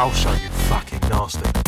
I'll show you fucking nasty.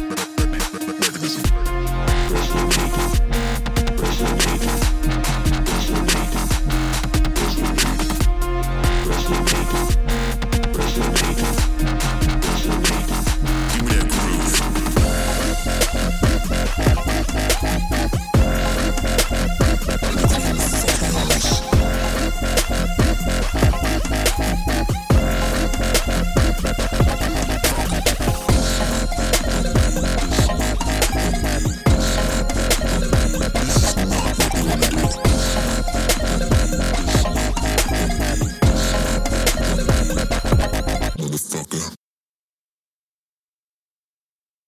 Let's go.